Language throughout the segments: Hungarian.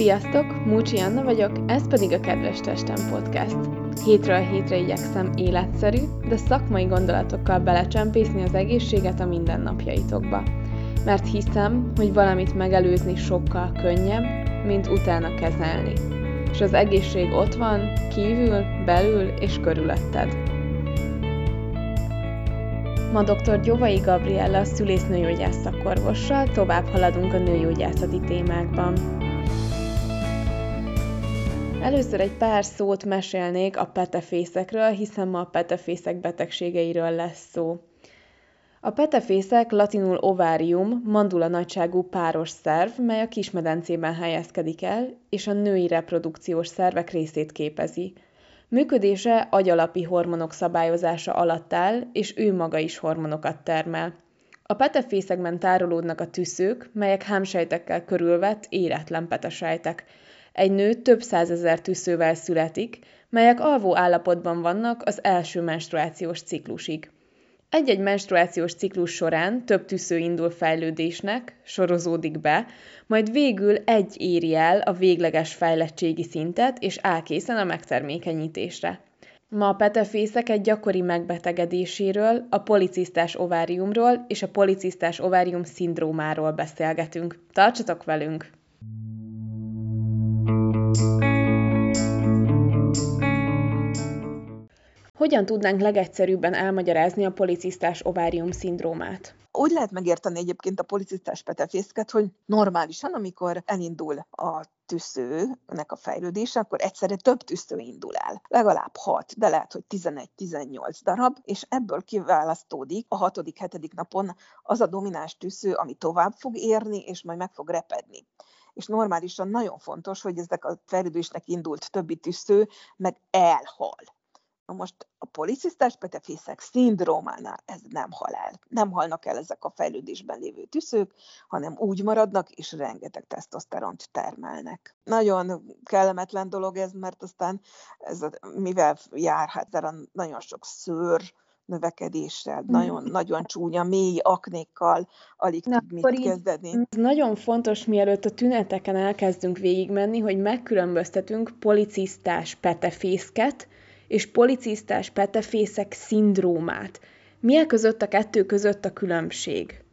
Sziasztok, Múcsi Anna vagyok, ez pedig a Kedves Testem Podcast. Hétről hétre igyekszem életszerű, de szakmai gondolatokkal belecsempészni az egészséget a mindennapjaitokba. Mert hiszem, hogy valamit megelőzni sokkal könnyebb, mint utána kezelni. És az egészség ott van, kívül, belül és körülötted. Ma dr. Gyovai Gabriella szülésznőgyógyász szakorvossal tovább haladunk a nőgyógyászati témákban. Először egy pár szót mesélnék a petefészekről, hiszen ma a petefészek betegségeiről lesz szó. A petefészek latinul ovárium, mandula nagyságú páros szerv, mely a kismedencében helyezkedik el, és a női reprodukciós szervek részét képezi. Működése agyalapi hormonok szabályozása alatt áll, és ő maga is hormonokat termel. A petefészekben tárolódnak a tüszők, melyek hámsejtekkel körülvett éretlen petesejtek. Egy nő több százezer tüszővel születik, melyek alvó állapotban vannak az első menstruációs ciklusig. Egy-egy menstruációs ciklus során több tüsző indul fejlődésnek, sorozódik be, majd végül egy éri el a végleges fejlettségi szintet, és áll a megtermékenyítésre. Ma a petefészek egy gyakori megbetegedéséről, a policisztás ováriumról és a policisztás ovárium szindrómáról beszélgetünk. Tartsatok velünk! Hogyan tudnánk legegyszerűbben elmagyarázni a policisztás ovárium szindrómát? Úgy lehet megérteni egyébként a policisztás petefészket, hogy normálisan, amikor elindul a tüszőnek a fejlődése, akkor egyszerre több tüsző indul el. Legalább 6, de lehet, hogy 11-18 darab, és ebből kiválasztódik a hatodik, hetedik napon az a domináns tüsző, ami tovább fog érni, és majd meg fog repedni és normálisan nagyon fontos, hogy ezek a fejlődésnek indult többi tüsző meg elhal. Na most a policisztás petefészek szindrómánál ez nem hal el. Nem halnak el ezek a fejlődésben lévő tüszők, hanem úgy maradnak, és rengeteg tesztoszteront termelnek. Nagyon kellemetlen dolog ez, mert aztán ez mivel jár, hát nagyon sok szőr, növekedéssel, mm. nagyon, nagyon csúnya, mély aknékkal, alig Na, tud mit kezdeni. Ez nagyon fontos, mielőtt a tüneteken elkezdünk végigmenni, hogy megkülönböztetünk policisztás petefészket, és policisztás petefészek szindrómát. Mi között a kettő között a különbség?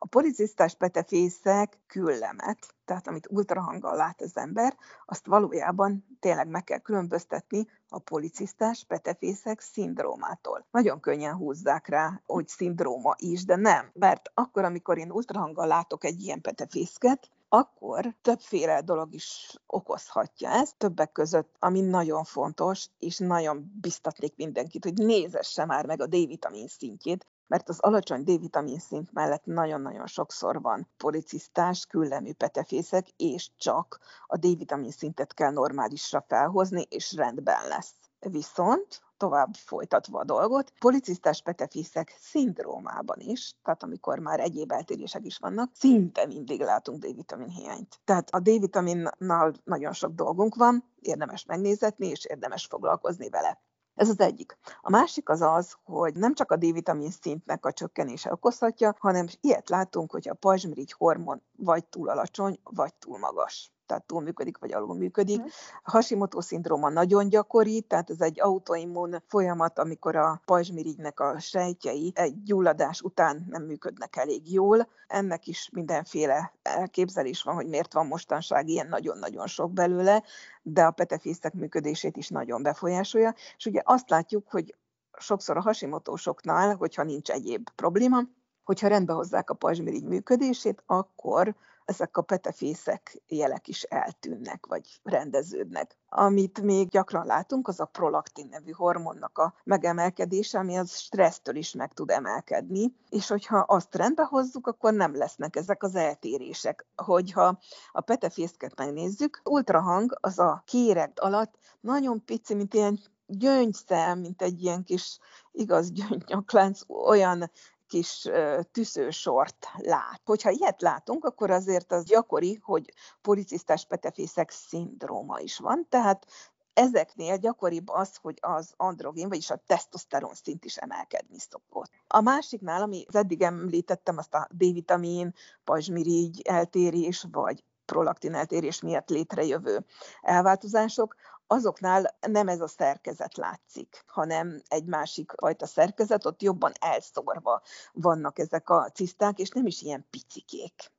A policisztás petefészek küllemet, tehát amit ultrahanggal lát az ember, azt valójában tényleg meg kell különböztetni a policisztás petefészek szindrómától. Nagyon könnyen húzzák rá, hogy szindróma is, de nem. Mert akkor, amikor én ultrahanggal látok egy ilyen petefészket, akkor többféle dolog is okozhatja ezt, többek között, ami nagyon fontos, és nagyon biztatnék mindenkit, hogy nézesse már meg a D-vitamin szintjét, mert az alacsony D-vitamin szint mellett nagyon-nagyon sokszor van policisztás, küllemű petefészek, és csak a D-vitamin szintet kell normálisra felhozni, és rendben lesz. Viszont tovább folytatva a dolgot, policisztás petefészek szindrómában is, tehát amikor már egyéb eltérések is vannak, szinte mindig látunk D-vitamin hiányt. Tehát a D-vitaminnal nagyon sok dolgunk van, érdemes megnézetni, és érdemes foglalkozni vele. Ez az egyik. A másik az az, hogy nem csak a D-vitamin szintnek a csökkenése okozhatja, hanem ilyet látunk, hogy a pajzsmirigy hormon vagy túl alacsony, vagy túl magas tehát túl működik, vagy alul működik. A Hashimoto szindróma nagyon gyakori, tehát ez egy autoimmun folyamat, amikor a pajzsmirigynek a sejtjei egy gyulladás után nem működnek elég jól. Ennek is mindenféle elképzelés van, hogy miért van mostanság ilyen nagyon-nagyon sok belőle, de a petefészek működését is nagyon befolyásolja. És ugye azt látjuk, hogy sokszor a hasimotósoknál, hogyha nincs egyéb probléma, hogyha rendbe hozzák a pajzsmirigy működését, akkor ezek a petefészek jelek is eltűnnek, vagy rendeződnek. Amit még gyakran látunk, az a prolaktin nevű hormonnak a megemelkedése, ami az stressztől is meg tud emelkedni, és hogyha azt rendbe hozzuk, akkor nem lesznek ezek az eltérések. Hogyha a petefészket megnézzük, ultrahang az a kéreg alatt nagyon pici, mint ilyen gyöngyszem, mint egy ilyen kis igaz gyöngynyaklánc, olyan kis tűzősort lát. Hogyha ilyet látunk, akkor azért az gyakori, hogy policisztás petefészek szindróma is van, tehát ezeknél gyakoribb az, hogy az androgén, vagyis a tesztoszteron szint is emelkedni szokott. A másiknál, ami az eddig említettem, azt a D-vitamin, pajzsmirigy eltérés, vagy prolaktin eltérés miatt létrejövő elváltozások, azoknál nem ez a szerkezet látszik, hanem egy másik fajta szerkezet, ott jobban elszórva vannak ezek a ciszták, és nem is ilyen picikék.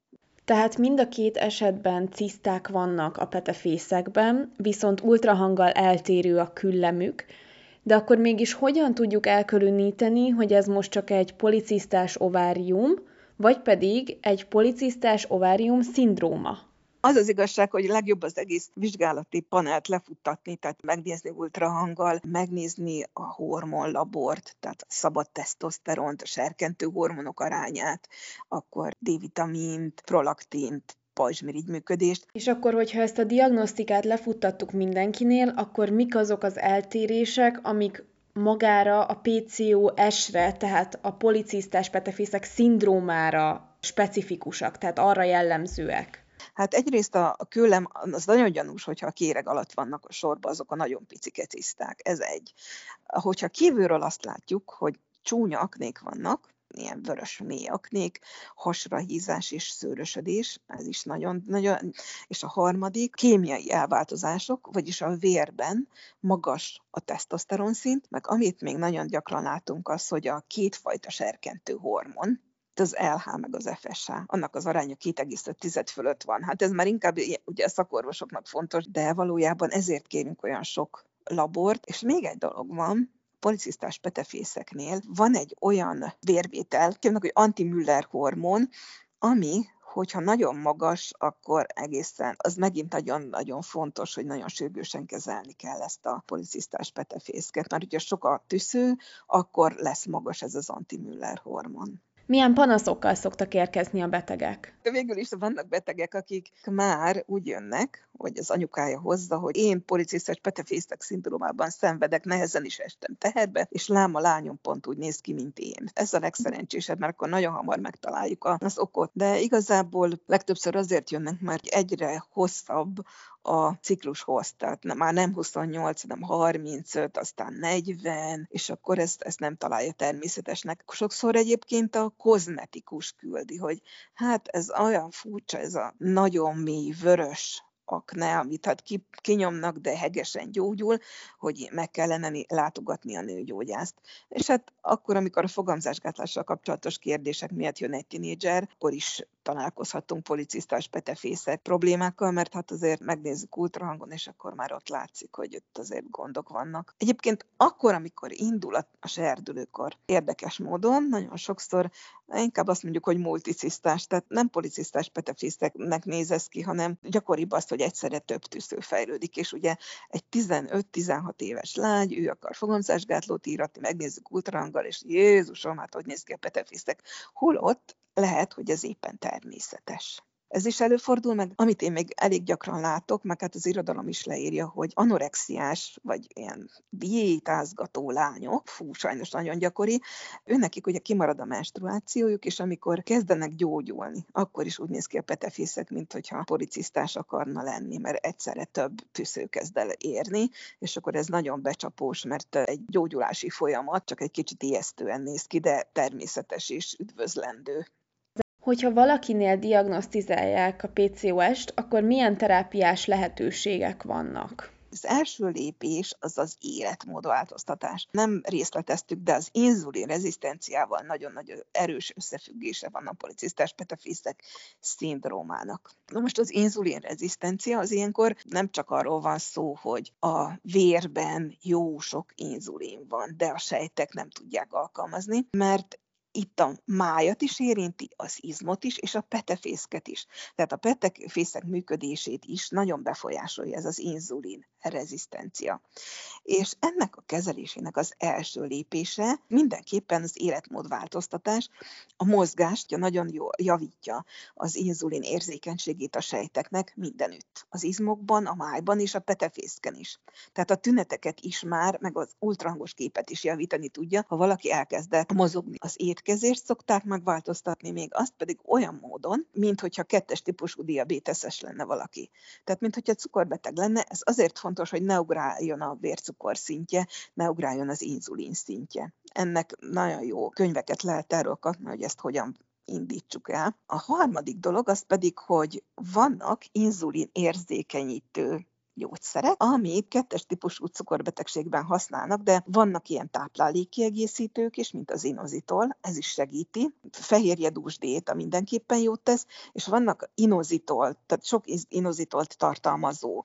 Tehát mind a két esetben ciszták vannak a petefészekben, viszont ultrahanggal eltérő a küllemük, de akkor mégis hogyan tudjuk elkülöníteni, hogy ez most csak egy policisztás ovárium, vagy pedig egy policisztás ovárium szindróma? Az az igazság, hogy legjobb az egész vizsgálati panelt lefuttatni, tehát megnézni ultrahanggal, megnézni a hormonlabort, tehát a szabad tesztoszteront, a serkentő hormonok arányát, akkor D-vitamint, prolaktint, pajzsmirigy működést. És akkor, hogyha ezt a diagnosztikát lefuttattuk mindenkinél, akkor mik azok az eltérések, amik magára a PCOS-re, tehát a policisztás petefészek szindrómára specifikusak, tehát arra jellemzőek? Hát egyrészt a, küllem, az nagyon gyanús, hogyha a kéreg alatt vannak a sorba, azok a nagyon pici keciszták. Ez egy. Hogyha kívülről azt látjuk, hogy csúnya aknék vannak, ilyen vörös mély aknék, hasra hízás és szőrösödés, ez is nagyon, nagyon, és a harmadik, kémiai elváltozások, vagyis a vérben magas a tesztoszteron szint, meg amit még nagyon gyakran látunk az, hogy a kétfajta serkentő hormon, az LH meg az FSH, annak az aránya 2,5 fölött van. Hát ez már inkább ugye a szakorvosoknak fontos, de valójában ezért kérünk olyan sok labort. És még egy dolog van, policisztás petefészeknél van egy olyan vérvétel, képnek, hogy anti-Müller hormon, ami hogyha nagyon magas, akkor egészen, az megint nagyon-nagyon fontos, hogy nagyon sürgősen kezelni kell ezt a policisztás petefészket, mert hogyha sok a tüsző, akkor lesz magas ez az anti-Müller hormon. Milyen panaszokkal szoktak érkezni a betegek? Végül is vannak betegek, akik már úgy jönnek, vagy az anyukája hozza, hogy én policisztás petefészek szindrómában szenvedek, nehezen is estem teherbe, és lám a lányom pont úgy néz ki, mint én. Ez a legszerencsésebb, mert akkor nagyon hamar megtaláljuk az okot. De igazából legtöbbször azért jönnek, mert egyre hosszabb a ciklushoz, tehát már nem 28, hanem 35, aztán 40, és akkor ezt, ezt nem találja természetesnek. Sokszor egyébként a kozmetikus küldi, hogy hát ez olyan furcsa, ez a nagyon mély vörös akne, amit hát ki, kinyomnak, de hegesen gyógyul, hogy meg kellene látogatni a nőgyógyászt. És hát akkor, amikor a fogamzásgátlással kapcsolatos kérdések miatt jön egy tinédzser, akkor is találkozhatunk policisztás petefészek problémákkal, mert hát azért megnézzük ultrahangon, és akkor már ott látszik, hogy ott azért gondok vannak. Egyébként akkor, amikor indul a, serdülőkor, érdekes módon, nagyon sokszor inkább azt mondjuk, hogy multicisztás, tehát nem policisztás petefészeknek néz ez ki, hanem gyakoribb az, hogy egyszerre több tűző fejlődik, és ugye egy 15-16 éves lány, ő akar fogamzásgátlót íratni, megnézzük ultrahanggal, és Jézusom, hát hogy néz ki a petefészek, holott lehet, hogy ez éppen természetes. Ez is előfordul, meg amit én még elég gyakran látok, meg hát az irodalom is leírja, hogy anorexiás, vagy ilyen diétázgató lányok, fú, sajnos nagyon gyakori, őnekik ugye kimarad a menstruációjuk, és amikor kezdenek gyógyulni, akkor is úgy néz ki a petefészek, mint hogyha policisztás akarna lenni, mert egyszerre több tűző kezd el érni, és akkor ez nagyon becsapós, mert egy gyógyulási folyamat csak egy kicsit ijesztően néz ki, de természetes és üdvözlendő. Hogyha valakinél diagnosztizálják a PCOS-t, akkor milyen terápiás lehetőségek vannak? Az első lépés az az életmódváltoztatás. Nem részleteztük, de az inzulin rezisztenciával nagyon-nagyon erős összefüggése van a policisztás petafészek szindrómának. Na most az inzulin rezisztencia az ilyenkor nem csak arról van szó, hogy a vérben jó sok inzulin van, de a sejtek nem tudják alkalmazni, mert itt a májat is érinti, az izmot is, és a petefészket is. Tehát a petefészek működését is nagyon befolyásolja ez az inzulin rezisztencia. És ennek a kezelésének az első lépése mindenképpen az életmódváltoztatás, a mozgást nagyon jól javítja az inzulin érzékenységét a sejteknek mindenütt. Az izmokban, a májban és a petefészken is. Tehát a tüneteket is már, meg az ultrahangos képet is javítani tudja, ha valaki elkezdett mozogni. Az étkezést szokták megváltoztatni, még azt pedig olyan módon, mint hogyha kettes típusú diabéteses lenne valaki. Tehát, mint hogyha cukorbeteg lenne, ez azért fontos, hogy ne ugráljon a vércukor szintje, ne ugráljon az inzulin szintje. Ennek nagyon jó könyveket lehet erről kapni, hogy ezt hogyan indítsuk el. A harmadik dolog az pedig, hogy vannak inzulin érzékenyítő gyógyszerek, amit kettes típusú cukorbetegségben használnak, de vannak ilyen táplálékkiegészítők is, mint az inozitol, ez is segíti. Fehérjedús diéta mindenképpen jót tesz, és vannak inozitol, tehát sok inozitolt tartalmazó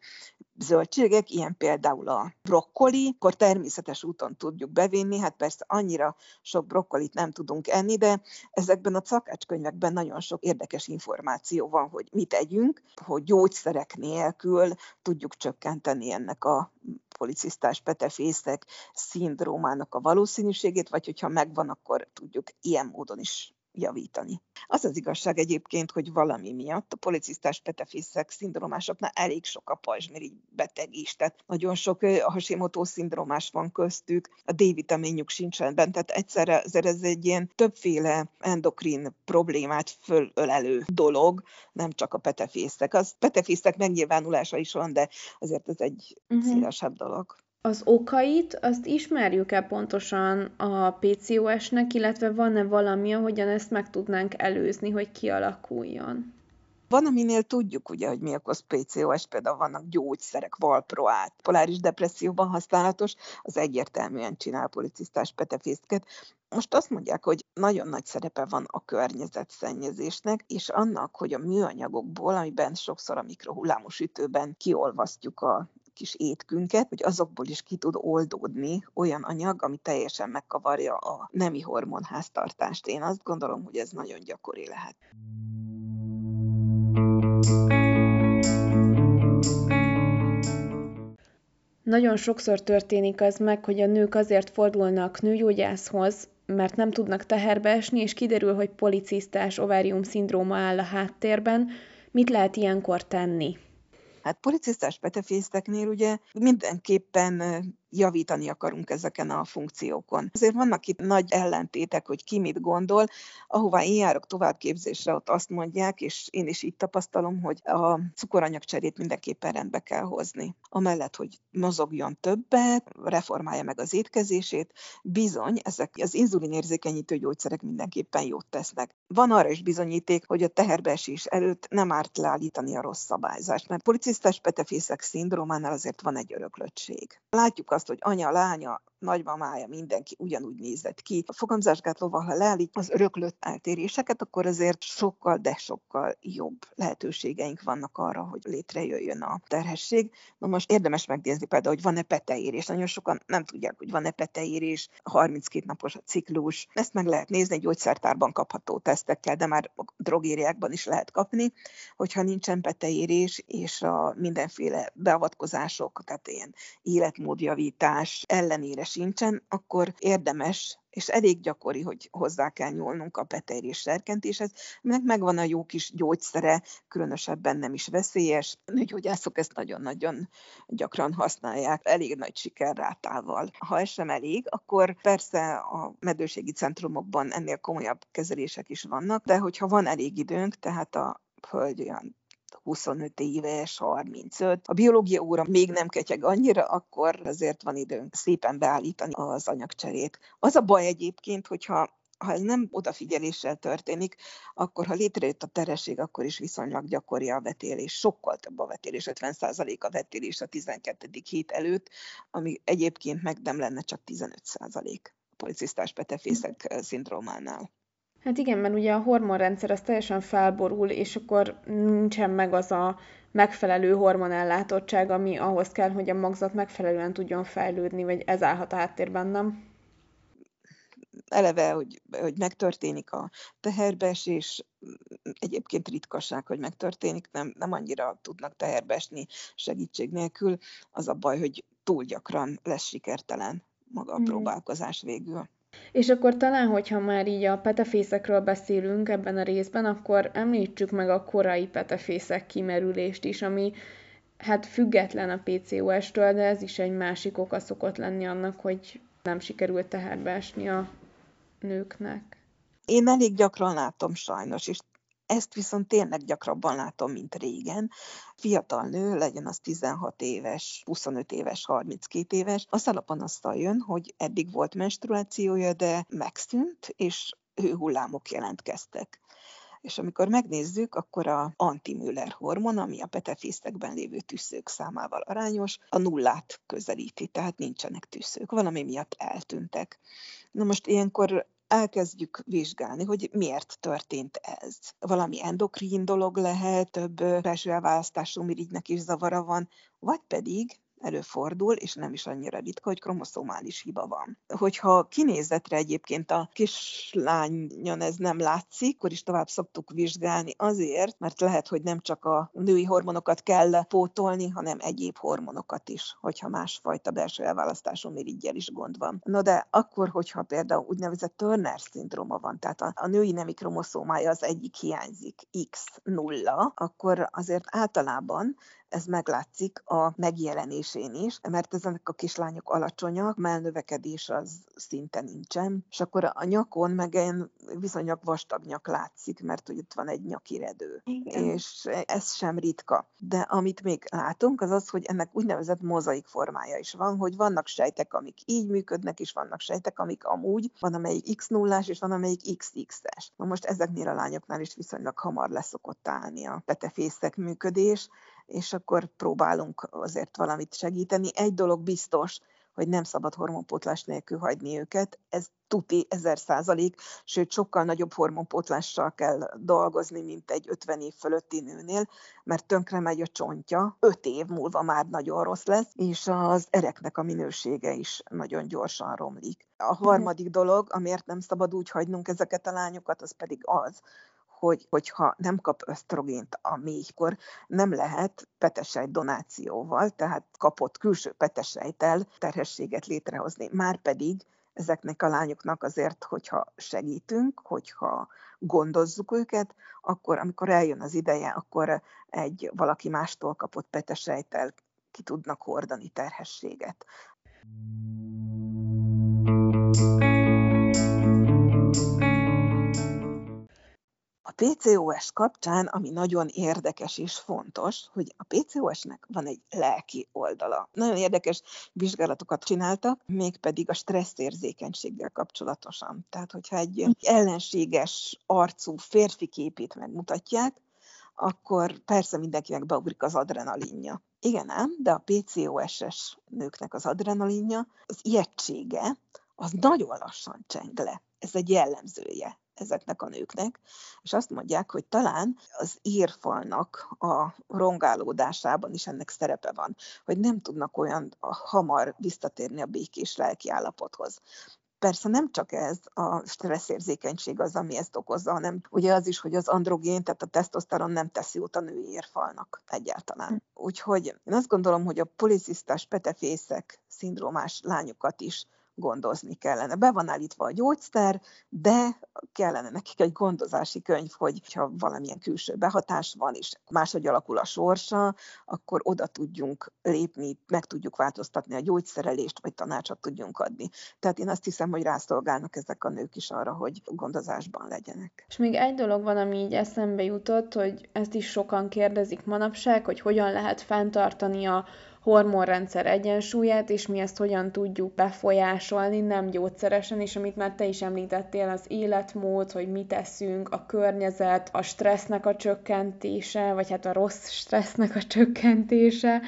zöldségek, ilyen például a brokkoli, akkor természetes úton tudjuk bevinni, hát persze annyira sok brokkolit nem tudunk enni, de ezekben a szakácskönyvekben nagyon sok érdekes információ van, hogy mit együnk, hogy gyógyszerek nélkül tudjuk csökkenteni ennek a policisztás petefészek szindrómának a valószínűségét, vagy hogyha megvan, akkor tudjuk ilyen módon is javítani. Az az igazság egyébként, hogy valami miatt a policisztás petefészek szindrómásoknál elég sok a pajzsmirigy beteg is, tehát nagyon sok a Hashimoto szindrómás van köztük, a D-vitaminjuk sincsen benne, tehát egyszerre ez egy ilyen többféle endokrin problémát fölölelő dolog, nem csak a petefészek. Az petefészek megnyilvánulása is van, de azért ez egy uh-huh. szélesebb dolog. Az okait, azt ismerjük-e pontosan a PCOS-nek, illetve van-e valami, ahogyan ezt meg tudnánk előzni, hogy kialakuljon? Van, aminél tudjuk, ugye, hogy mi okoz PCOS, például vannak gyógyszerek, valproát, poláris depresszióban használatos, az egyértelműen csinál policisztás petefészket. Most azt mondják, hogy nagyon nagy szerepe van a környezetszennyezésnek, és annak, hogy a műanyagokból, amiben sokszor a mikrohullámos ütőben kiolvasztjuk a kis étkünket, hogy azokból is ki tud oldódni olyan anyag, ami teljesen megkavarja a nemi hormonháztartást. Én azt gondolom, hogy ez nagyon gyakori lehet. Nagyon sokszor történik az meg, hogy a nők azért fordulnak nőgyógyászhoz, mert nem tudnak teherbe esni, és kiderül, hogy policisztás ovárium szindróma áll a háttérben. Mit lehet ilyenkor tenni? Hát policisztás petefészeknél ugye mindenképpen javítani akarunk ezeken a funkciókon. Azért vannak itt nagy ellentétek, hogy ki mit gondol. Ahová én járok továbbképzésre, ott azt mondják, és én is így tapasztalom, hogy a cukoranyagcserét mindenképpen rendbe kell hozni. Amellett, hogy mozogjon többet, reformálja meg az étkezését, bizony ezek az inzulinérzékenyítő gyógyszerek mindenképpen jót tesznek. Van arra is bizonyíték, hogy a teherbeesés előtt nem árt leállítani a rossz szabályzást, mert policisztás petefészek szindrómánál azért van egy öröklöttség. Látjuk azt, hogy anya, lánya, nagymamája, mindenki ugyanúgy nézett ki. A fogamzásgátlóval, ha leállít az öröklött eltéréseket, akkor azért sokkal, de sokkal jobb lehetőségeink vannak arra, hogy létrejöjjön a terhesség. Na most érdemes megnézni például, hogy van-e peteérés. Nagyon sokan nem tudják, hogy van-e peteérés, 32 napos a ciklus. Ezt meg lehet nézni, egy gyógyszertárban kapható tesztekkel, de már drogériákban is lehet kapni, hogyha nincsen peteérés, és a mindenféle beavatkozások, tehát ilyen életmódjavítás ellenére sincsen, akkor érdemes és elég gyakori, hogy hozzá kell nyúlnunk a peteérés serkentéshez, aminek megvan a jó kis gyógyszere, különösebben nem is veszélyes. Nőgyógyászok ezt nagyon-nagyon gyakran használják, elég nagy sikerrátával. Ha ez sem elég, akkor persze a medőségi centrumokban ennél komolyabb kezelések is vannak, de hogyha van elég időnk, tehát a hölgy olyan 25 éves, 35. A biológia óra még nem ketyeg annyira, akkor azért van időnk szépen beállítani az anyagcserét. Az a baj egyébként, hogyha ha ez nem odafigyeléssel történik, akkor ha létrejött a teresség, akkor is viszonylag gyakori a vetélés. Sokkal több a vetélés, 50% a vetélés a 12. hét előtt, ami egyébként meg nem lenne csak 15% a policisztás petefészek szindrómánál. Hát igen, mert ugye a hormonrendszer az teljesen felborul, és akkor nincsen meg az a megfelelő hormonellátottság, ami ahhoz kell, hogy a magzat megfelelően tudjon fejlődni, vagy ez állhat a háttérben, nem? Eleve, hogy, hogy megtörténik a teherbeesés, egyébként ritkaság, hogy megtörténik, nem, nem annyira tudnak teherbeesni segítség nélkül. Az a baj, hogy túl gyakran lesz sikertelen maga a mm. próbálkozás végül. És akkor talán, hogyha már így a petefészekről beszélünk ebben a részben, akkor említsük meg a korai petefészek kimerülést is, ami hát független a PCOS-től, de ez is egy másik oka szokott lenni annak, hogy nem sikerült teherbe esni a nőknek. Én elég gyakran látom sajnos, és ezt viszont tényleg gyakrabban látom, mint régen. Fiatal nő, legyen az 16 éves, 25 éves, 32 éves, az alapanasztal jön, hogy eddig volt menstruációja, de megszűnt, és hőhullámok jelentkeztek. És amikor megnézzük, akkor a antimüller hormon, ami a petefészekben lévő tüsszők számával arányos, a nullát közelíti, tehát nincsenek tüsszők, valami miatt eltűntek. Na most ilyenkor elkezdjük vizsgálni, hogy miért történt ez. Valami endokrin dolog lehet, több belső elválasztású mirigynek is zavara van, vagy pedig előfordul, és nem is annyira ritka, hogy kromoszomális hiba van. Hogyha kinézetre egyébként a kislányon ez nem látszik, akkor is tovább szoktuk vizsgálni azért, mert lehet, hogy nem csak a női hormonokat kell pótolni, hanem egyéb hormonokat is, hogyha másfajta belső elválasztású mirigyel is gond van. No de akkor, hogyha például úgynevezett Turner szindróma van, tehát a, a női nemi kromoszómája az egyik hiányzik, X0, akkor azért általában ez meglátszik a megjelenésén is, mert ezenek a kislányok alacsonyak, mellnövekedés az szinte nincsen, és akkor a nyakon meg egy viszonylag vastag nyak látszik, mert hogy itt van egy nyakiredő, Igen. és ez sem ritka. De amit még látunk, az az, hogy ennek úgynevezett mozaik formája is van, hogy vannak sejtek, amik így működnek, és vannak sejtek, amik amúgy, van amelyik x 0 és van amelyik XX-es. Na most ezeknél a lányoknál is viszonylag hamar leszokott állni a petefészek működés, és akkor próbálunk azért valamit segíteni. Egy dolog biztos, hogy nem szabad hormonpótlás nélkül hagyni őket. Ez tuti ezer százalék, sőt sokkal nagyobb hormonpótlással kell dolgozni, mint egy 50 év fölötti nőnél, mert tönkre megy a csontja, 5 év múlva már nagyon rossz lesz, és az ereknek a minősége is nagyon gyorsan romlik. A harmadik dolog, amiért nem szabad úgy hagynunk ezeket a lányokat, az pedig az, hogy, hogyha nem kap ösztrogént a mélykor, nem lehet petesejt donációval, tehát kapott külső petesejtel terhességet létrehozni. Márpedig ezeknek a lányoknak azért, hogyha segítünk, hogyha gondozzuk őket, akkor amikor eljön az ideje, akkor egy valaki mástól kapott petesejtel ki tudnak hordani terhességet. PCOS kapcsán, ami nagyon érdekes és fontos, hogy a PCOS-nek van egy lelki oldala. Nagyon érdekes vizsgálatokat csináltak, mégpedig a stresszérzékenységgel kapcsolatosan. Tehát, hogyha egy ellenséges arcú férfi képét megmutatják, akkor persze mindenkinek beugrik az adrenalinja. Igen ám, de a PCOS-es nőknek az adrenalinja, az ijegysége, az nagyon lassan cseng le. Ez egy jellemzője ezeknek a nőknek, és azt mondják, hogy talán az írfalnak a rongálódásában is ennek szerepe van, hogy nem tudnak olyan hamar visszatérni a békés lelki állapothoz. Persze nem csak ez a stresszérzékenység az, ami ezt okozza, hanem ugye az is, hogy az androgén, tehát a tesztoszteron nem teszi jót a női érfalnak egyáltalán. Úgyhogy én azt gondolom, hogy a policisztás petefészek szindrómás lányokat is gondozni kellene. Be van állítva a gyógyszer, de kellene nekik egy gondozási könyv, hogy ha valamilyen külső behatás van, és máshogy alakul a sorsa, akkor oda tudjunk lépni, meg tudjuk változtatni a gyógyszerelést, vagy tanácsot tudjunk adni. Tehát én azt hiszem, hogy rászolgálnak ezek a nők is arra, hogy gondozásban legyenek. És még egy dolog van, ami így eszembe jutott, hogy ezt is sokan kérdezik manapság, hogy hogyan lehet fenntartani a hormonrendszer egyensúlyát, és mi ezt hogyan tudjuk befolyásolni, nem gyógyszeresen, és amit már te is említettél, az életmód, hogy mit teszünk, a környezet, a stressznek a csökkentése, vagy hát a rossz stressznek a csökkentése,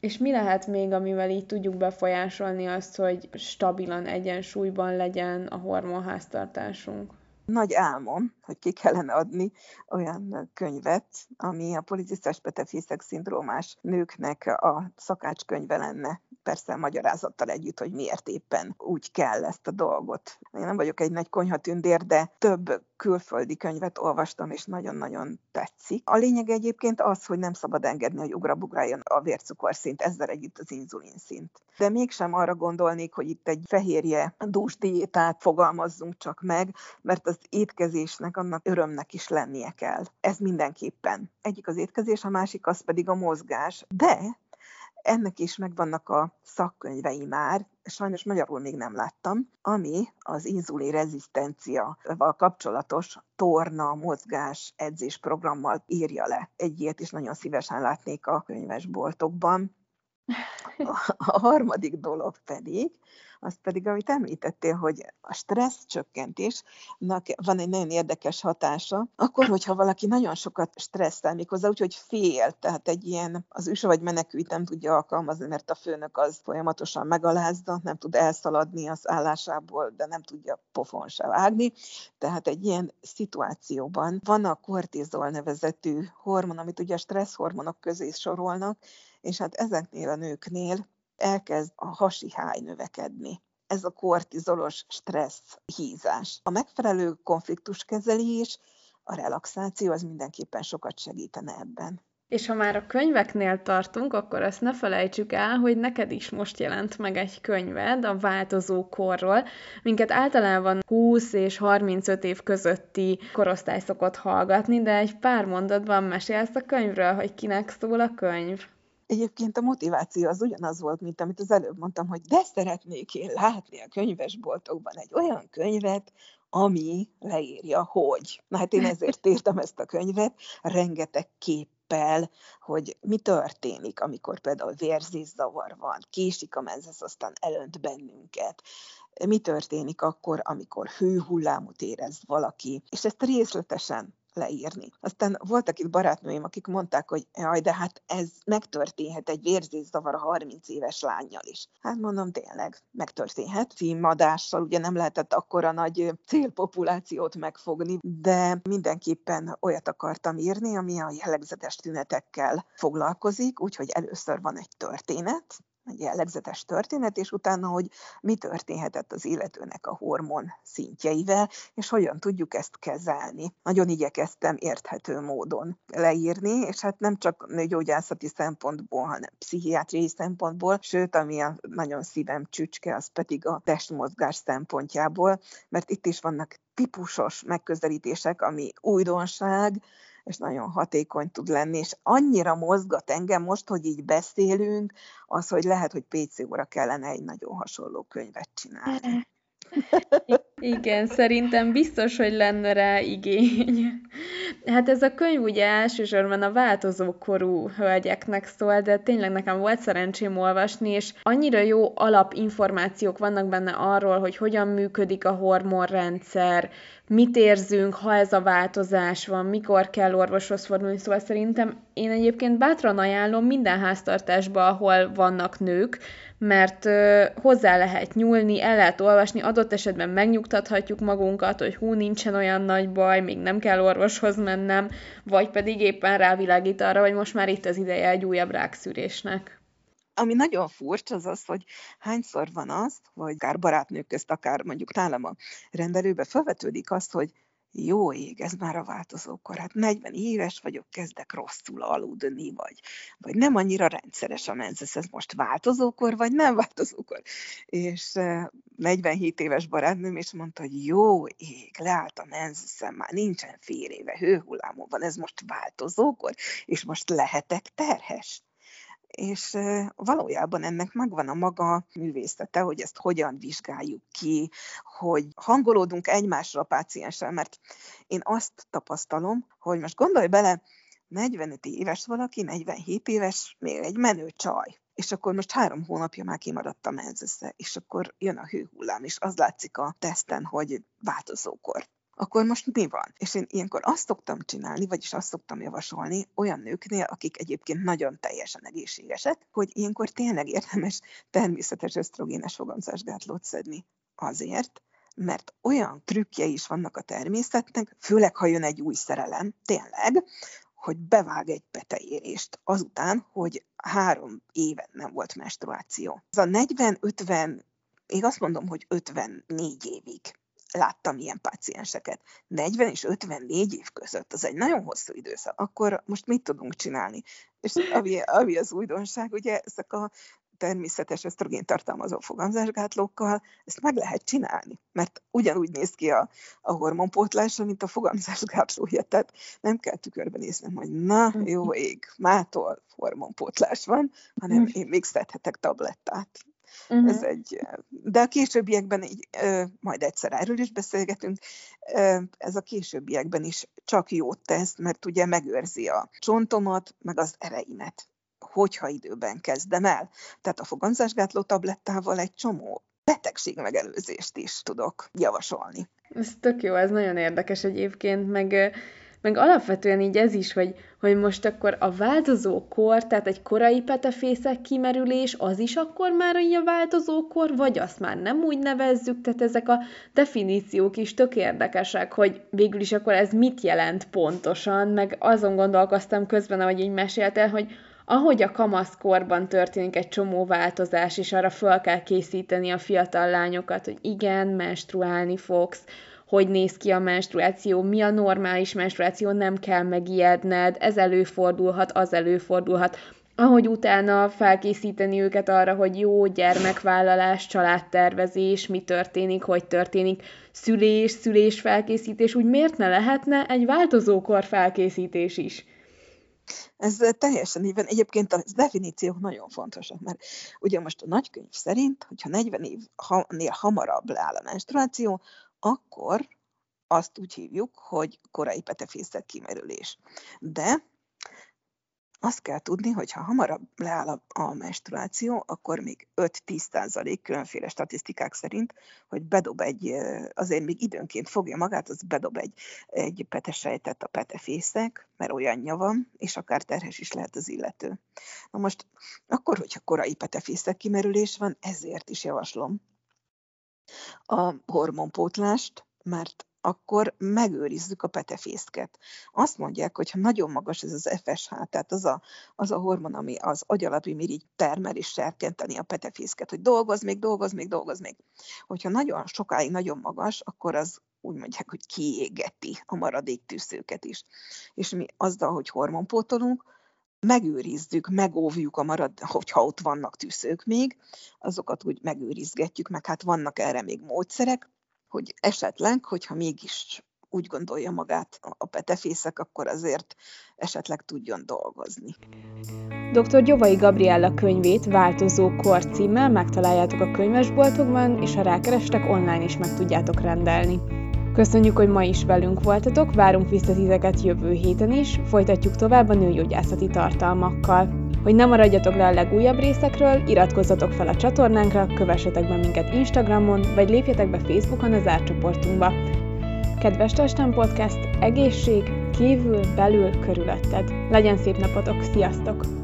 és mi lehet még, amivel így tudjuk befolyásolni azt, hogy stabilan egyensúlyban legyen a hormonháztartásunk? Nagy álmom, hogy ki kellene adni olyan könyvet, ami a policisztás petefészek szindrómás nőknek a szakácskönyve lenne, persze magyarázattal együtt, hogy miért éppen úgy kell ezt a dolgot. Én nem vagyok egy nagy konyhatündér, de több külföldi könyvet olvastam, és nagyon-nagyon tetszik. A lényeg egyébként az, hogy nem szabad engedni, hogy ugrabugráljon a vércukorszint, ezzel együtt az inzulin szint. De mégsem arra gondolnék, hogy itt egy fehérje dús diétát fogalmazzunk csak meg, mert az étkezésnek, annak örömnek is lennie kell. Ez mindenképpen. Egyik az étkezés, a másik az pedig a mozgás. De ennek is megvannak a szakkönyvei már, sajnos magyarul még nem láttam, ami az inzulin rezisztenciával kapcsolatos torna, mozgás, edzés programmal írja le. Egy ilyet is nagyon szívesen látnék a könyvesboltokban. A harmadik dolog pedig, az pedig, amit említettél, hogy a stressz csökkentésnek van egy nagyon érdekes hatása, akkor, hogyha valaki nagyon sokat stresszel, méghozzá úgy, hogy fél, tehát egy ilyen, az üs vagy menekült nem tudja alkalmazni, mert a főnök az folyamatosan megalázza, nem tud elszaladni az állásából, de nem tudja pofon se vágni. Tehát egy ilyen szituációban van a kortizol nevezetű hormon, amit ugye a stresszhormonok közé sorolnak, és hát ezeknél a nőknél elkezd a hasi háj növekedni. Ez a kortizolos stressz hízás. A megfelelő konfliktuskezelés, a relaxáció az mindenképpen sokat segítene ebben. És ha már a könyveknél tartunk, akkor azt ne felejtsük el, hogy neked is most jelent meg egy könyved a változó korról, minket általában 20 és 35 év közötti korosztály szokott hallgatni, de egy pár mondatban mesélsz a könyvről, hogy kinek szól a könyv. Egyébként a motiváció az ugyanaz volt, mint amit az előbb mondtam, hogy de szeretnék én látni a könyvesboltokban egy olyan könyvet, ami leírja, hogy. Na hát én ezért írtam ezt a könyvet, rengeteg képpel, hogy mi történik, amikor például vérzészavar van, késik a menzesz, aztán elönt bennünket, mi történik akkor, amikor hőhullámot érez valaki, és ezt részletesen leírni. Aztán voltak itt barátnőim, akik mondták, hogy jaj, de hát ez megtörténhet egy vérzészavar a 30 éves lányjal is. Hát mondom, tényleg, megtörténhet. Címadással ugye nem lehetett akkora nagy célpopulációt megfogni, de mindenképpen olyat akartam írni, ami a jellegzetes tünetekkel foglalkozik, úgyhogy először van egy történet, egy jellegzetes történet, és utána, hogy mi történhetett az illetőnek a hormon szintjeivel, és hogyan tudjuk ezt kezelni. Nagyon igyekeztem érthető módon leírni, és hát nem csak gyógyászati szempontból, hanem pszichiátriai szempontból, sőt, ami a nagyon szívem csücske, az pedig a testmozgás szempontjából, mert itt is vannak típusos megközelítések, ami újdonság, és nagyon hatékony tud lenni, és annyira mozgat engem most, hogy így beszélünk, az, hogy lehet, hogy PC óra kellene egy nagyon hasonló könyvet csinálni. Igen, szerintem biztos, hogy lenne rá igény. Hát ez a könyv ugye elsősorban a változó korú hölgyeknek szól, de tényleg nekem volt szerencsém olvasni, és annyira jó alapinformációk vannak benne arról, hogy hogyan működik a hormonrendszer, mit érzünk, ha ez a változás van, mikor kell orvoshoz fordulni, szóval szerintem én egyébként bátran ajánlom minden háztartásba, ahol vannak nők, mert ö, hozzá lehet nyúlni, el lehet olvasni, adott esetben megnyugtathatjuk magunkat, hogy hú, nincsen olyan nagy baj, még nem kell orvoshoz mennem, vagy pedig éppen rávilágít arra, hogy most már itt az ideje egy újabb rákszűrésnek. Ami nagyon furcsa az az, hogy hányszor van az, hogy akár barátnők közt, akár mondjuk nálam a rendelőbe felvetődik az, hogy jó ég, ez már a változókor. Hát 40 éves vagyok, kezdek rosszul aludni, vagy, vagy nem annyira rendszeres a menzesz, ez most változókor, vagy nem változókor. És 47 éves barátnőm is mondta, hogy jó ég, leállt a menzeszem, már nincsen fél éve, hőhullámon van, ez most változókor, és most lehetek terhes és valójában ennek megvan a maga művészete, hogy ezt hogyan vizsgáljuk ki, hogy hangolódunk egymásra a pácienssel, mert én azt tapasztalom, hogy most gondolj bele, 45 éves valaki, 47 éves, még egy menő csaj, és akkor most három hónapja már kimaradt a menzesze, és akkor jön a hőhullám, és az látszik a teszten, hogy változókor akkor most mi van? És én ilyenkor azt szoktam csinálni, vagyis azt szoktam javasolni olyan nőknél, akik egyébként nagyon teljesen egészségesek, hogy ilyenkor tényleg érdemes természetes ösztrogénes fogamzásgátlót szedni. Azért, mert olyan trükkje is vannak a természetnek, főleg ha jön egy új szerelem, tényleg, hogy bevág egy peteérést azután, hogy három éven nem volt menstruáció. Ez a 40-50, én azt mondom, hogy 54 évig láttam ilyen pácienseket. 40 és 54 év között, az egy nagyon hosszú időszak. Akkor most mit tudunk csinálni? És ami, ami az újdonság, ugye ezek a természetes ösztrogén tartalmazó fogamzásgátlókkal, ezt meg lehet csinálni, mert ugyanúgy néz ki a, a hormonpótlása, mint a fogamzásgátlója, tehát nem kell tükörben néznem, hogy na, jó ég, mától hormonpótlás van, hanem mm. én még szedhetek tablettát. Uh-huh. Ez egy, de a későbbiekben így, majd egyszer erről is beszélgetünk, ez a későbbiekben is csak jót tesz, mert ugye megőrzi a csontomat, meg az ereimet hogyha időben kezdem el. Tehát a fogamzásgátló tablettával egy csomó betegségmegelőzést is tudok javasolni. Ez tök jó, ez nagyon érdekes egyébként, meg meg alapvetően így ez is, hogy, hogy most akkor a változó kor, tehát egy korai petefészek kimerülés, az is akkor már így a változó kor, vagy azt már nem úgy nevezzük, tehát ezek a definíciók is tök érdekesek, hogy végül is akkor ez mit jelent pontosan, meg azon gondolkoztam közben, ahogy így meséltél, hogy ahogy a kamaszkorban történik egy csomó változás, és arra fel kell készíteni a fiatal lányokat, hogy igen, menstruálni fogsz, hogy néz ki a menstruáció, mi a normális menstruáció, nem kell megijedned, ez előfordulhat, az előfordulhat. Ahogy utána felkészíteni őket arra, hogy jó gyermekvállalás, családtervezés, mi történik, hogy történik, szülés, szülés felkészítés, úgy miért ne lehetne egy változókor felkészítés is? Ez teljesen így van. Egyébként a definíciók nagyon fontosak, mert ugye most a nagykönyv szerint, hogyha 40 évnél hamarabb leáll a menstruáció, akkor azt úgy hívjuk, hogy korai petefészek kimerülés. De azt kell tudni, hogy ha hamarabb leáll a, a menstruáció, akkor még 5-10% különféle statisztikák szerint, hogy bedob egy, azért még időnként fogja magát, az bedob egy, egy petesejtet a petefészek, mert olyanja van, és akár terhes is lehet az illető. Na most, akkor, hogyha korai petefészek kimerülés van, ezért is javaslom a hormonpótlást, mert akkor megőrizzük a petefészket. Azt mondják, hogy ha nagyon magas ez az FSH, tehát az a, az a hormon, ami az agyalapi mirigy termel és serkenteni a petefészket, hogy dolgoz még, dolgoz még, dolgoz még. Hogyha nagyon sokáig nagyon magas, akkor az úgy mondják, hogy kiégeti a maradék tűzőket is. És mi azzal, hogy hormonpótolunk, megőrizzük, megóvjuk a marad, hogyha ott vannak tűzők még, azokat úgy megőrizgetjük, meg hát vannak erre még módszerek, hogy esetleg, hogyha mégis úgy gondolja magát a petefészek, akkor azért esetleg tudjon dolgozni. Dr. Gyovai Gabriella könyvét Változó kor címmel megtaláljátok a könyvesboltokban, és ha rákerestek, online is meg tudjátok rendelni. Köszönjük, hogy ma is velünk voltatok, várunk vissza titeket jövő héten is, folytatjuk tovább a nőgyógyászati tartalmakkal. Hogy ne maradjatok le a legújabb részekről, iratkozzatok fel a csatornánkra, kövessetek be minket Instagramon, vagy lépjetek be Facebookon az árcsoportunkba. Kedves Testem Podcast, egészség, kívül, belül, körülötted. Legyen szép napotok, sziasztok!